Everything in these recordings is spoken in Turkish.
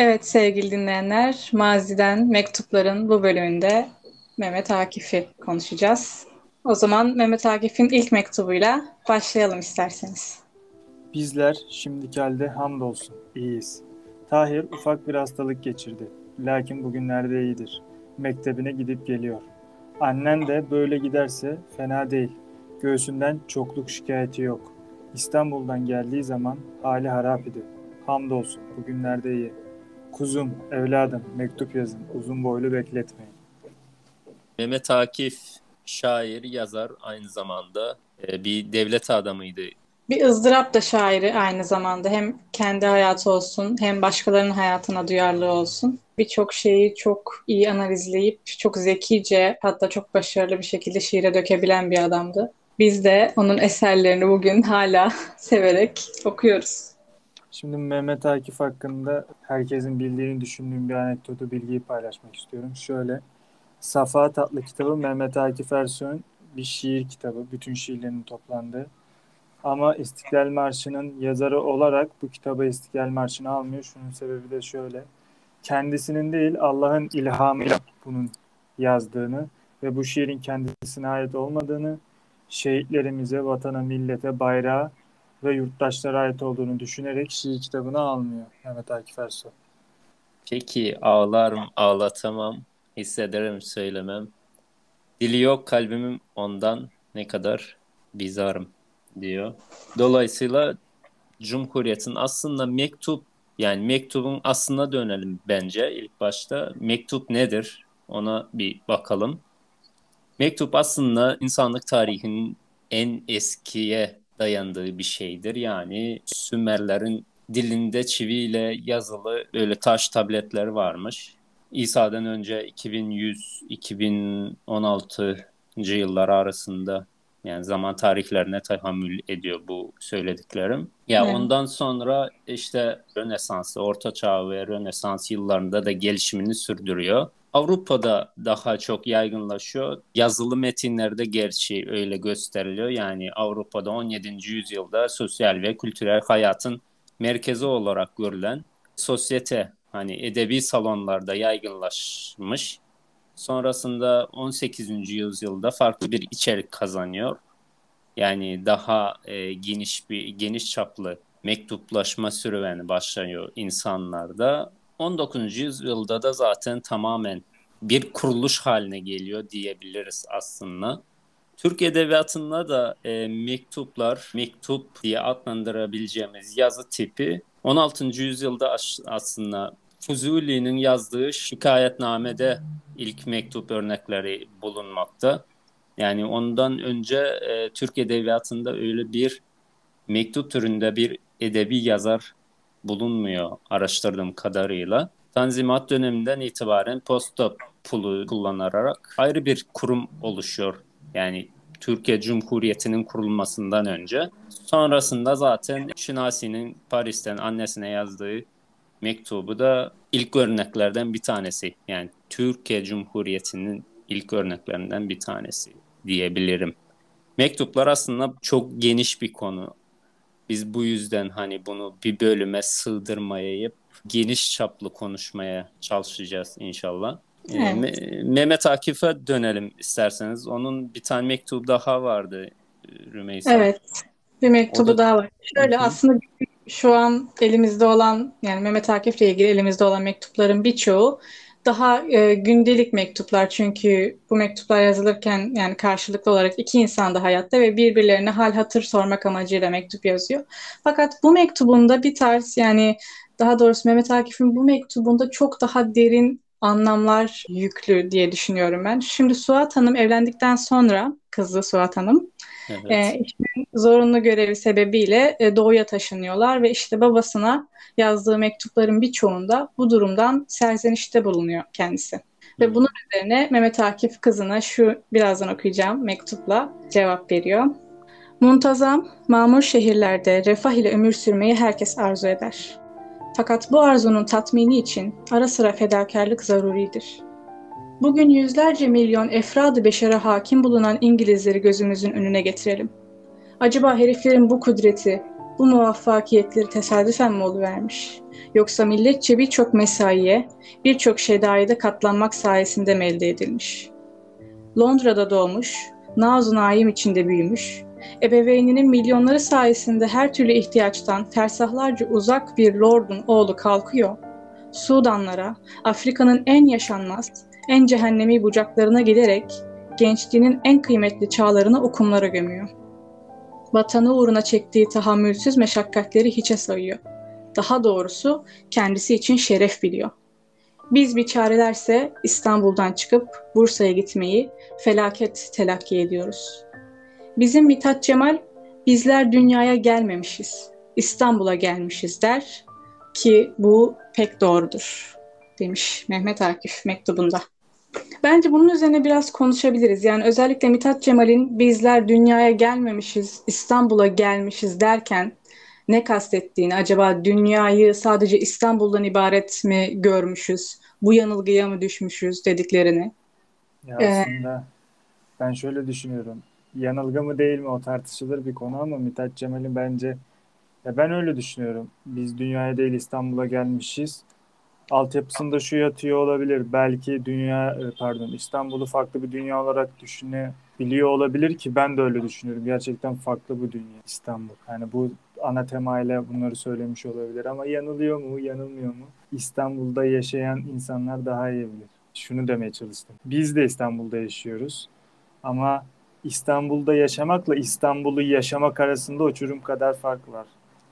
Evet sevgili dinleyenler, Mazi'den Mektupların bu bölümünde Mehmet Akif'i konuşacağız. O zaman Mehmet Akif'in ilk mektubuyla başlayalım isterseniz. Bizler şimdiki halde hamdolsun iyiyiz. Tahir ufak bir hastalık geçirdi. Lakin bugünlerde iyidir. Mektebine gidip geliyor. Annen de böyle giderse fena değil. Göğsünden çokluk şikayeti yok. İstanbul'dan geldiği zaman hali harap idi. Hamdolsun bugünlerde iyi. Kuzum, evladım mektup yazın. Uzun boylu bekletmeyin. Mehmet Akif şair, yazar aynı zamanda e, bir devlet adamıydı. Bir ızdırap da şairi aynı zamanda. Hem kendi hayatı olsun hem başkalarının hayatına duyarlı olsun. Birçok şeyi çok iyi analizleyip çok zekice hatta çok başarılı bir şekilde şiire dökebilen bir adamdı. Biz de onun eserlerini bugün hala severek okuyoruz. Şimdi Mehmet Akif hakkında herkesin bildiğini düşündüğüm bir anekdotu, bilgiyi paylaşmak istiyorum. Şöyle, Safa adlı kitabı Mehmet Akif Ersoy'un bir şiir kitabı, bütün şiirlerinin toplandığı. Ama İstiklal Marşı'nın yazarı olarak bu kitabı İstiklal Marşı'nı almıyor. Şunun sebebi de şöyle. Kendisinin değil Allah'ın ilhamıyla bunun yazdığını ve bu şiirin kendisine ait olmadığını, şehitlerimize, vatana, millete, bayrağa ve yurttaşlara ait olduğunu düşünerek şiir kitabını almıyor Mehmet Akif Ersoy. Peki ağlarım, ağlatamam, hissederim, söylemem. Dili yok kalbimim ondan ne kadar bizarım diyor. Dolayısıyla Cumhuriyet'in aslında mektup yani mektubun aslına dönelim bence ilk başta. Mektup nedir? Ona bir bakalım. Mektup aslında insanlık tarihinin en eskiye dayandığı bir şeydir. Yani Sümerlerin dilinde çiviyle yazılı böyle taş tabletler varmış. İsa'dan önce 2100-2016 yıllar arasında yani zaman tarihlerine tahammül ediyor bu söylediklerim. Ya evet. ondan sonra işte Rönesans'ı, Orta Çağ ve Rönesans yıllarında da gelişimini sürdürüyor. Avrupa'da daha çok yaygınlaşıyor. Yazılı metinlerde gerçi öyle gösteriliyor. Yani Avrupa'da 17. yüzyılda sosyal ve kültürel hayatın merkezi olarak görülen sosyete hani edebi salonlarda yaygınlaşmış. Sonrasında 18. yüzyılda farklı bir içerik kazanıyor. Yani daha e, geniş bir geniş çaplı mektuplaşma serüveni başlıyor insanlarda. 19. yüzyılda da zaten tamamen bir kuruluş haline geliyor diyebiliriz aslında. Türk Edebiyatı'nda da e, mektuplar, mektup diye adlandırabileceğimiz yazı tipi 16. yüzyılda aslında Fuzuli'nin yazdığı şikayetnamede ilk mektup örnekleri bulunmakta. Yani ondan önce e, Türk Edebiyatı'nda öyle bir mektup türünde bir edebi yazar bulunmuyor araştırdığım kadarıyla. Tanzimat döneminden itibaren posta pulu kullanarak ayrı bir kurum oluşuyor. Yani Türkiye Cumhuriyeti'nin kurulmasından önce. Sonrasında zaten Şinasi'nin Paris'ten annesine yazdığı mektubu da ilk örneklerden bir tanesi. Yani Türkiye Cumhuriyeti'nin ilk örneklerinden bir tanesi diyebilirim. Mektuplar aslında çok geniş bir konu. Biz bu yüzden hani bunu bir bölüme sığdırmayıp geniş çaplı konuşmaya çalışacağız inşallah. Ee, evet. Mehmet Akif'e dönelim isterseniz. Onun bir tane mektubu daha vardı Rümeysa. Evet. Bir mektubu da... daha var. Şöyle Hı-hı. aslında şu an elimizde olan yani Mehmet Akif'le ilgili elimizde olan mektupların birçoğu daha e, gündelik mektuplar çünkü bu mektuplar yazılırken yani karşılıklı olarak iki insan da hayatta ve birbirlerine hal hatır sormak amacıyla mektup yazıyor. Fakat bu mektubunda bir tarz yani daha doğrusu Mehmet Akif'in bu mektubunda çok daha derin anlamlar yüklü diye düşünüyorum ben. Şimdi Suat Hanım evlendikten sonra kızı Suat Hanım evet. e, zorunlu görevi sebebiyle e, doğuya taşınıyorlar ve işte babasına yazdığı mektupların birçoğunda bu durumdan serzenişte bulunuyor kendisi. Ve bunun üzerine Mehmet Akif kızına şu birazdan okuyacağım mektupla cevap veriyor. Muntazam, mamur şehirlerde refah ile ömür sürmeyi herkes arzu eder. Fakat bu arzunun tatmini için ara sıra fedakarlık zaruridir. Bugün yüzlerce milyon efradı beşere hakim bulunan İngilizleri gözümüzün önüne getirelim. Acaba heriflerin bu kudreti, bu muvaffakiyetleri tesadüfen mi oluvermiş? Yoksa milletçe birçok mesaiye, birçok şedayede katlanmak sayesinde mi elde edilmiş? Londra'da doğmuş, Nazun Naim içinde büyümüş, ebeveyninin milyonları sayesinde her türlü ihtiyaçtan fersahlarca uzak bir lordun oğlu kalkıyor, Sudanlara, Afrika'nın en yaşanmaz, en cehennemi bucaklarına giderek gençliğinin en kıymetli çağlarını okumlara gömüyor. Vatanı uğruna çektiği tahammülsüz meşakkatleri hiçe sayıyor. Daha doğrusu kendisi için şeref biliyor. Biz bir çarelerse İstanbul'dan çıkıp Bursa'ya gitmeyi felaket telakki ediyoruz. Bizim Mithat Cemal bizler dünyaya gelmemişiz, İstanbul'a gelmişiz der ki bu pek doğrudur demiş Mehmet Akif mektubunda. Bence bunun üzerine biraz konuşabiliriz. Yani özellikle Mithat Cemal'in bizler dünyaya gelmemişiz, İstanbul'a gelmişiz derken ne kastettiğini, acaba dünyayı sadece İstanbul'dan ibaret mi görmüşüz, bu yanılgıya mı düşmüşüz dediklerini. Ya ee, aslında ben şöyle düşünüyorum. Yanılgı mı değil mi o tartışılır bir konu ama Mithat Cemal'in bence ya ben öyle düşünüyorum. Biz dünyaya değil İstanbul'a gelmişiz altyapısında şu yatıyor olabilir. Belki dünya e, pardon İstanbul'u farklı bir dünya olarak düşünebiliyor olabilir ki ben de öyle düşünüyorum. Gerçekten farklı bir dünya İstanbul. Yani bu ana temayla bunları söylemiş olabilir ama yanılıyor mu, yanılmıyor mu? İstanbul'da yaşayan insanlar daha iyi bilir. Şunu demeye çalıştım. Biz de İstanbul'da yaşıyoruz ama İstanbul'da yaşamakla İstanbul'u yaşamak arasında uçurum kadar fark var.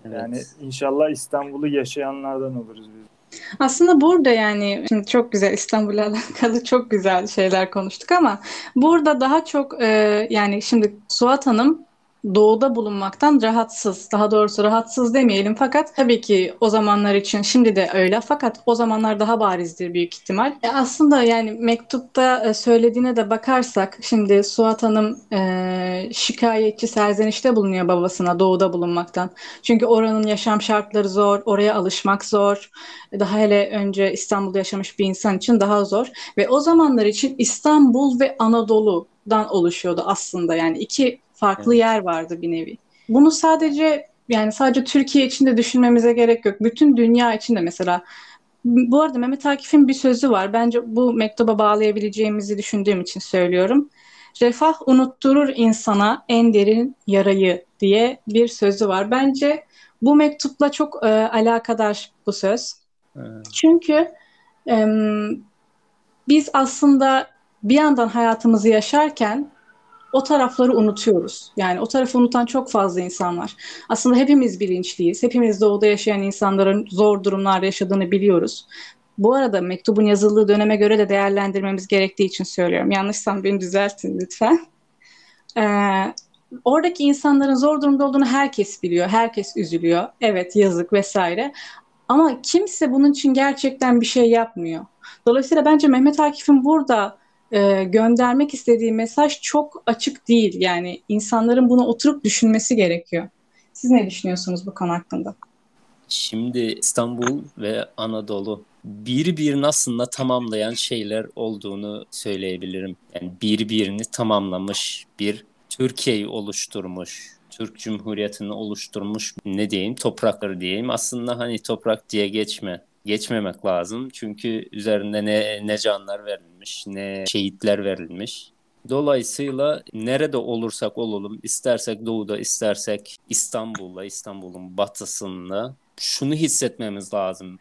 Evet. Yani inşallah İstanbul'u yaşayanlardan oluruz biz. Aslında burada yani şimdi çok güzel İstanbul'la alakalı çok güzel şeyler konuştuk ama burada daha çok e, yani şimdi Suat Hanım doğuda bulunmaktan rahatsız. Daha doğrusu rahatsız demeyelim fakat tabii ki o zamanlar için şimdi de öyle fakat o zamanlar daha barizdir büyük ihtimal. E aslında yani mektupta e, söylediğine de bakarsak şimdi Suat Hanım e, şikayetçi serzenişte bulunuyor babasına doğuda bulunmaktan. Çünkü oranın yaşam şartları zor, oraya alışmak zor. Daha hele önce İstanbul'da yaşamış bir insan için daha zor ve o zamanlar için İstanbul ve Anadolu'dan oluşuyordu aslında yani iki farklı evet. yer vardı bir nevi. Bunu sadece yani sadece Türkiye için de düşünmemize gerek yok. Bütün dünya için de mesela bu arada Mehmet Akif'in bir sözü var. Bence bu mektuba bağlayabileceğimizi düşündüğüm için söylüyorum. Refah unutturur insana en derin yarayı diye bir sözü var. Bence bu mektupla çok e, alakadar bu söz. Evet. Çünkü e, biz aslında bir yandan hayatımızı yaşarken o tarafları unutuyoruz. Yani o tarafı unutan çok fazla insan var. Aslında hepimiz bilinçliyiz. Hepimiz doğuda yaşayan insanların zor durumlarda yaşadığını biliyoruz. Bu arada mektubun yazıldığı döneme göre de değerlendirmemiz gerektiği için söylüyorum. Yanlışsam beni düzeltin lütfen. Ee, oradaki insanların zor durumda olduğunu herkes biliyor. Herkes üzülüyor. Evet yazık vesaire. Ama kimse bunun için gerçekten bir şey yapmıyor. Dolayısıyla bence Mehmet Akif'in burada e, göndermek istediği mesaj çok açık değil. Yani insanların bunu oturup düşünmesi gerekiyor. Siz ne düşünüyorsunuz bu konu hakkında? Şimdi İstanbul ve Anadolu birbirini aslında tamamlayan şeyler olduğunu söyleyebilirim. Yani birbirini tamamlamış bir Türkiye'yi oluşturmuş, Türk Cumhuriyeti'ni oluşturmuş ne diyeyim toprakları diyeyim. Aslında hani toprak diye geçme geçmemek lazım. Çünkü üzerinde ne, ne canlar verilmiş, ne şehitler verilmiş. Dolayısıyla nerede olursak olalım, istersek doğuda, istersek İstanbul'da, İstanbul'un batısında şunu hissetmemiz lazım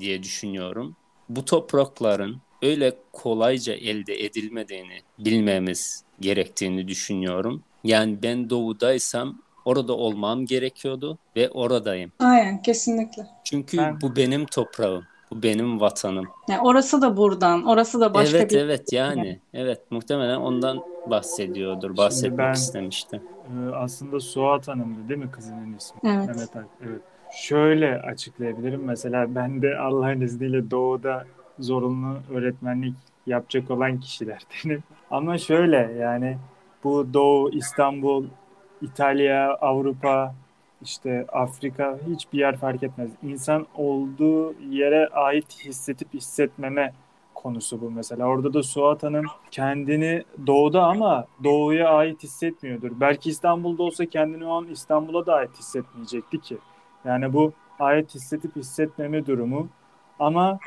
diye düşünüyorum. Bu toprakların öyle kolayca elde edilmediğini bilmemiz gerektiğini düşünüyorum. Yani ben doğudaysam orada olmam gerekiyordu ve oradayım. Aynen kesinlikle. Çünkü ben... bu benim toprağım. Bu benim vatanım. Yani orası da buradan, orası da başka evet, bir... Evet evet yani. Evet muhtemelen ondan bahsediyordur, bahsetmek ben, istemişti. E, aslında Suat Hanım'dı değil mi kızının ismi? Evet. Evet, evet. Şöyle açıklayabilirim. Mesela ben de Allah'ın izniyle doğuda zorunlu öğretmenlik yapacak olan kişilerdenim. Ama şöyle yani bu Doğu, İstanbul, İtalya, Avrupa, işte Afrika hiçbir yer fark etmez. İnsan olduğu yere ait hissetip hissetmeme konusu bu mesela. Orada da Suat Hanım kendini doğuda ama doğuya ait hissetmiyordur. Belki İstanbul'da olsa kendini o an İstanbul'a da ait hissetmeyecekti ki. Yani bu ait hissedip hissetmeme durumu. Ama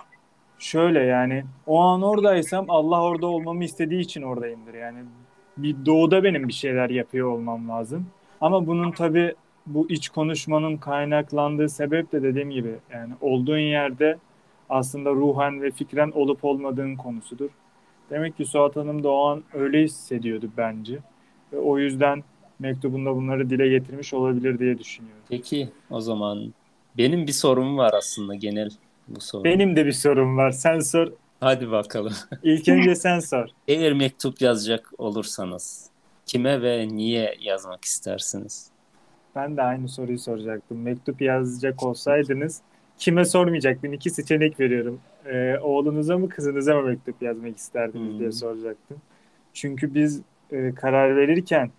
şöyle yani o an oradaysam Allah orada olmamı istediği için oradayımdır. Yani bir doğuda benim bir şeyler yapıyor olmam lazım. Ama bunun tabii bu iç konuşmanın kaynaklandığı sebep de dediğim gibi yani olduğun yerde aslında ruhen ve fikren olup olmadığın konusudur. Demek ki Suat Hanım da o an öyle hissediyordu bence. Ve o yüzden mektubunda bunları dile getirmiş olabilir diye düşünüyorum. Peki o zaman benim bir sorum var aslında genel bu soru. Benim de bir sorum var. Sen sor. Hadi bakalım. İlk önce sen sor. Eğer mektup yazacak olursanız kime ve niye yazmak istersiniz? Ben de aynı soruyu soracaktım. Mektup yazacak olsaydınız kime sormayacaktım? İki seçenek veriyorum. Ee, oğlunuza mı kızınıza mı mektup yazmak isterdiniz hmm. diye soracaktım. Çünkü biz e, karar verirken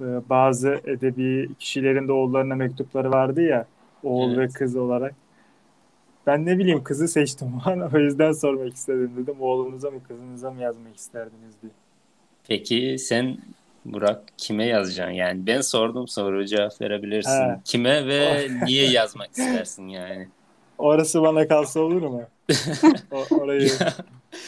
e, bazı edebi kişilerin de oğullarına mektupları vardı ya oğul evet. ve kız olarak. Ben ne bileyim kızı seçtim o yüzden sormak istedim dedim. Oğlunuza mı kızınıza mı yazmak isterdiniz diye. Peki sen Burak kime yazacaksın? Yani ben sordum soru cevap verebilirsin. He. Kime ve niye yazmak istersin yani? Orası bana kalsa olur mu? o, orayı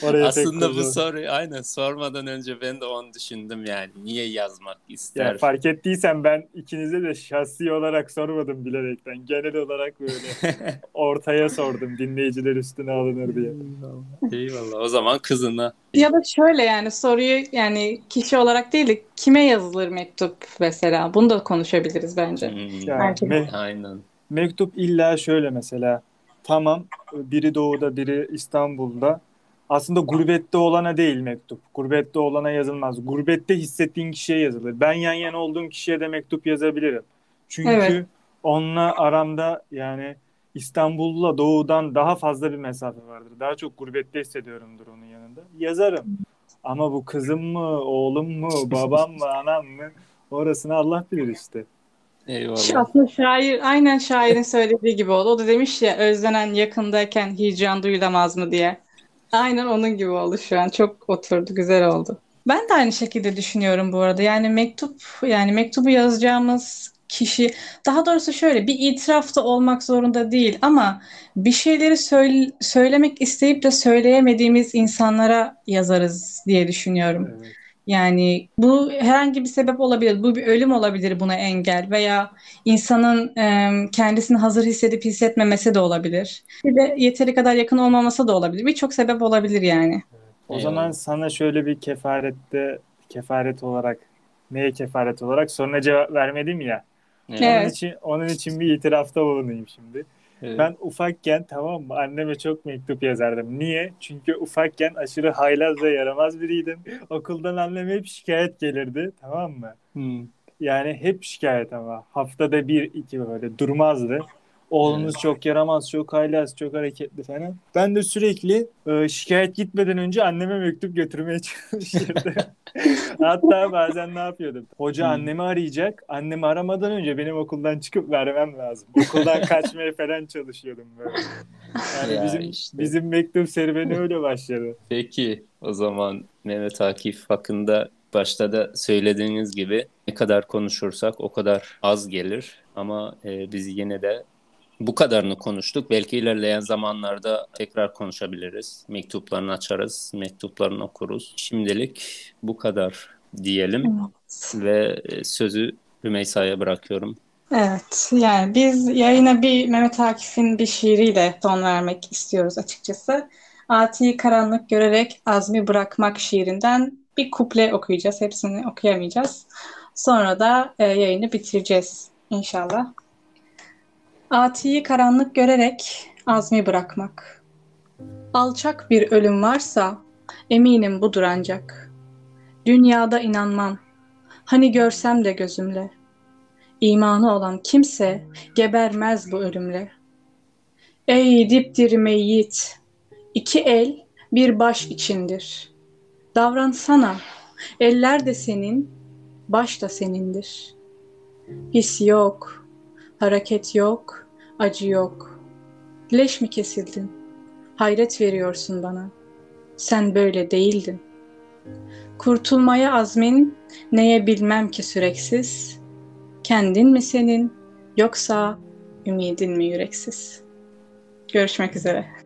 Oraya Aslında bu soruyu aynen sormadan önce ben de onu düşündüm yani. Niye yazmak ister? Ya fark ettiysen ben ikinize de şahsi olarak sormadım bilerekten. Genel olarak böyle ortaya sordum dinleyiciler üstüne alınır diye. Eyvallah. O zaman kızına. Ya da şöyle yani soruyu yani kişi olarak değil de kime yazılır mektup mesela? Bunu da konuşabiliriz bence. Hmm. Yani, me- aynen. Mektup illa şöyle mesela. Tamam biri doğuda biri İstanbul'da aslında gurbette olana değil mektup. Gurbette olana yazılmaz. Gurbette hissettiğin kişiye yazılır. Ben yan yana olduğum kişiye de mektup yazabilirim. Çünkü evet. onunla aramda yani İstanbul'la doğudan daha fazla bir mesafe vardır. Daha çok gurbette hissediyorumdur onun yanında. Yazarım. Ama bu kızım mı, oğlum mu, babam mı, anam mı? Orasını Allah bilir işte. Eyvallah. Aslında şair aynen şairin söylediği gibi oldu. O da demiş ya özlenen yakındayken hicran duyulamaz mı diye. Aynen onun gibi oldu şu an. Çok oturdu, güzel oldu. Ben de aynı şekilde düşünüyorum bu arada. Yani mektup, yani mektubu yazacağımız kişi, daha doğrusu şöyle bir itiraf da olmak zorunda değil ama bir şeyleri söyle, söylemek isteyip de söyleyemediğimiz insanlara yazarız diye düşünüyorum. Evet. Yani bu herhangi bir sebep olabilir. Bu bir ölüm olabilir buna engel veya insanın e, kendisini hazır hissedip hissetmemesi de olabilir. Bir de yeteri kadar yakın olmaması da olabilir. Birçok sebep olabilir yani. O zaman sana şöyle bir kefarette kefaret olarak neye kefaret olarak soruna cevap vermedim ya. Evet. Onun için onun için bir itirafta bulunayım şimdi. Evet. Ben ufakken tamam mı anneme çok mektup yazardım. Niye? Çünkü ufakken aşırı haylaz ve yaramaz biriydim. Okuldan anneme hep şikayet gelirdi tamam mı? Hmm. Yani hep şikayet ama haftada bir iki böyle durmazdı. Oğlunuz çok yaramaz, çok haylaz, çok hareketli falan. Ben de sürekli e, şikayet gitmeden önce anneme mektup götürmeye çalışırdım. Hatta bazen ne yapıyordum? Hoca hmm. annemi arayacak. Annemi aramadan önce benim okuldan çıkıp vermem lazım. Okuldan kaçmaya falan çalışıyordum böyle. Yani ya bizim işte. bizim mektup serüveni öyle başladı. Peki o zaman Mehmet Akif hakkında başta da söylediğiniz gibi ne kadar konuşursak o kadar az gelir ama e, biz yine de bu kadarını konuştuk. Belki ilerleyen zamanlarda tekrar konuşabiliriz. Mektuplarını açarız, mektuplarını okuruz. Şimdilik bu kadar diyelim evet. ve e, sözü Rümeysa'ya bırakıyorum. Evet, yani biz yayına bir Mehmet Akif'in bir şiiriyle son vermek istiyoruz açıkçası. Ati'yi karanlık görerek azmi bırakmak şiirinden bir kuple okuyacağız. Hepsini okuyamayacağız. Sonra da e, yayını bitireceğiz inşallah. Atiyi karanlık görerek azmi bırakmak. Alçak bir ölüm varsa eminim budur ancak. Dünyada inanmam. Hani görsem de gözümle. İmanı olan kimse gebermez bu ölümle. Ey dipdiri meyyit, iki el bir baş içindir. Davransana, eller de senin, baş da senindir. His yok, Hareket yok, acı yok. Leş mi kesildin? Hayret veriyorsun bana. sen böyle değildin. Kurtulmaya azmin neye bilmem ki süreksiz. Kendin mi senin yoksa ümidin mi yüreksiz? Görüşmek üzere.